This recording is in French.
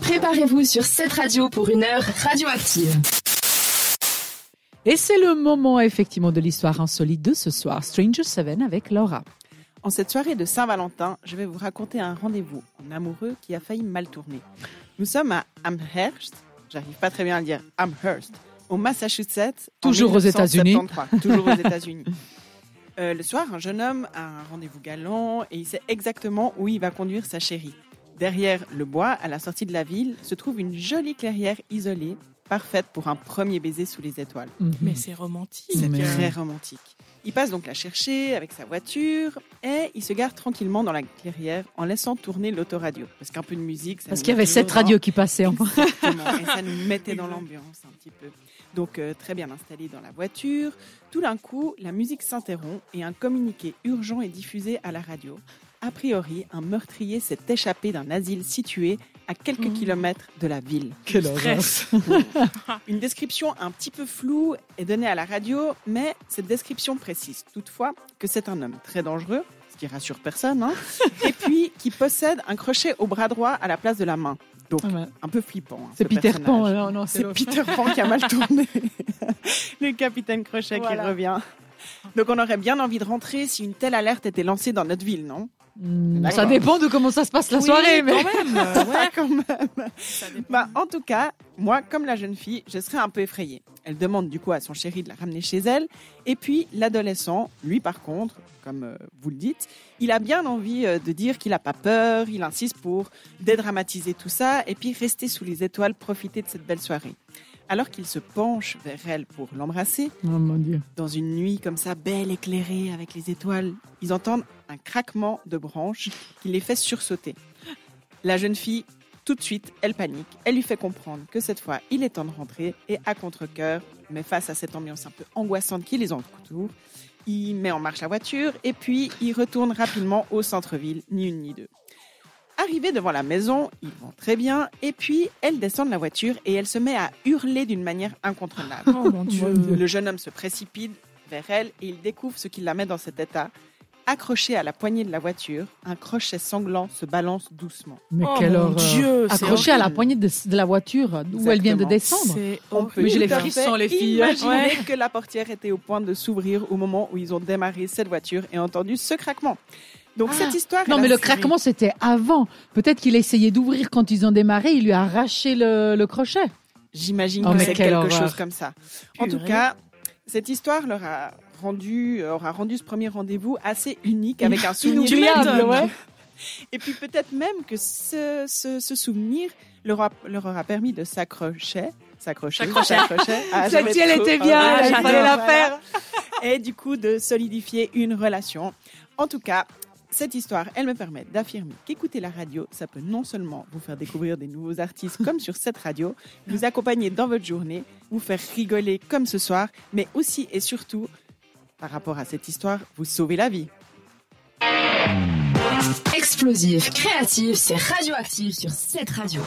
Préparez-vous sur cette radio pour une heure radioactive. Et c'est le moment effectivement de l'histoire insolite de ce soir, Stranger Seven avec Laura. En cette soirée de Saint-Valentin, je vais vous raconter un rendez-vous en amoureux qui a failli mal tourner. Nous sommes à Amherst, j'arrive pas très bien à le dire, Amherst, au Massachusetts. en Toujours aux États-Unis. 1973, Toujours aux États-Unis. Euh, le soir, un jeune homme a un rendez-vous galant et il sait exactement où il va conduire sa chérie. Derrière le bois, à la sortie de la ville, se trouve une jolie clairière isolée, parfaite pour un premier baiser sous les étoiles. Mais c'est romantique. C'est Mais- très romantique. Il passe donc la chercher avec sa voiture et il se gare tranquillement dans la clairière en laissant tourner l'autoradio. Parce qu'un peu de musique, ça Parce qu'il y avait cette radio qui passait en Exactement. Et ça nous mettait dans l'ambiance un petit peu. Donc euh, très bien installé dans la voiture. Tout d'un coup, la musique s'interrompt et un communiqué urgent est diffusé à la radio. A priori, un meurtrier s'est échappé d'un asile situé à quelques kilomètres de la ville. Quelle Stress. Une description un petit peu floue est donnée à la radio, mais cette description précise toutefois que c'est un homme très dangereux, ce qui rassure personne, hein, et puis qui possède un crochet au bras droit à la place de la main. Donc, un peu flippant. hein, C'est ce Peter Pan, non, non, c'est. Peter Pan qui a mal tourné. Le capitaine Crochet Voilà. qui revient. Donc on aurait bien envie de rentrer si une telle alerte était lancée dans notre ville, non? D'accord. Ça dépend de comment ça se passe la Oui, soirée, mais Quand même. euh, ouais. quand même. Bah, en tout cas, moi, comme la jeune fille, je serais un peu effrayée. Elle demande du coup à son chéri de la ramener chez elle. Et puis, l'adolescent, lui par contre, comme euh, vous le dites, il a bien envie euh, de dire qu'il n'a pas peur, il insiste pour dédramatiser tout ça et puis rester sous les étoiles, profiter de cette belle soirée. Alors qu'il se penche vers elle pour l'embrasser, Oh mon dieu. dans une nuit comme ça, belle éclairée avec les étoiles, ils entendent un craquement de branches qui les fait sursauter. La jeune fille, tout de suite, elle panique. Elle lui fait comprendre que cette fois, il est temps de rentrer et à contre-cœur, mais face à cette ambiance un peu angoissante qui les entoure, il met en marche la voiture et puis il retourne rapidement au centre-ville, ni une ni deux. Arrivé devant la maison, ils vont très bien et puis elle descend de la voiture et elle se met à hurler d'une manière incontrôlable. Oh mon Dieu. Le jeune homme se précipite vers elle et il découvre ce qui la met dans cet état. Accroché à la poignée de la voiture, un crochet sanglant se balance doucement. Mais Oh quelle mon horreur. Dieu, c'est Accrochée à la poigne de, de la voiture où elle vient de Exactement. descendre. On peut Mais j'ai les frissons, les filles. Imaginer Ouais. que la portière était au point de s'ouvrir au moment où ils ont démarré cette voiture et entendu ce craquement. Donc Ah. cette histoire. Non, mais le série- craquement, c'était avant. Peut-être qu'il essayait d'ouvrir quand ils ont démarré. Il lui a arraché le, le crochet. J'imagine Oh, que c'est quelque horreur. chose comme ça. En tout cas, cette histoire leur a rendu, aura rendu ce premier rendez-vous assez unique avec un souvenir ouais. Et puis peut-être même que ce, ce, ce souvenir leur, a- leur aura permis de s'accrocher. S'accrocher. S'accrocher. j'avais elle était bien, Ah, il fallait la voilà. faire. Et du coup, de solidifier une relation. En tout cas, cette histoire, elle me permet d'affirmer qu'écouter la radio, ça peut non seulement vous faire découvrir des nouveaux artistes comme sur cette radio, vous accompagner dans votre journée, vous faire rigoler comme ce soir, mais aussi et surtout, par rapport à cette histoire, vous sauver la vie. Explosif, créatif, c'est radioactif sur cette radio.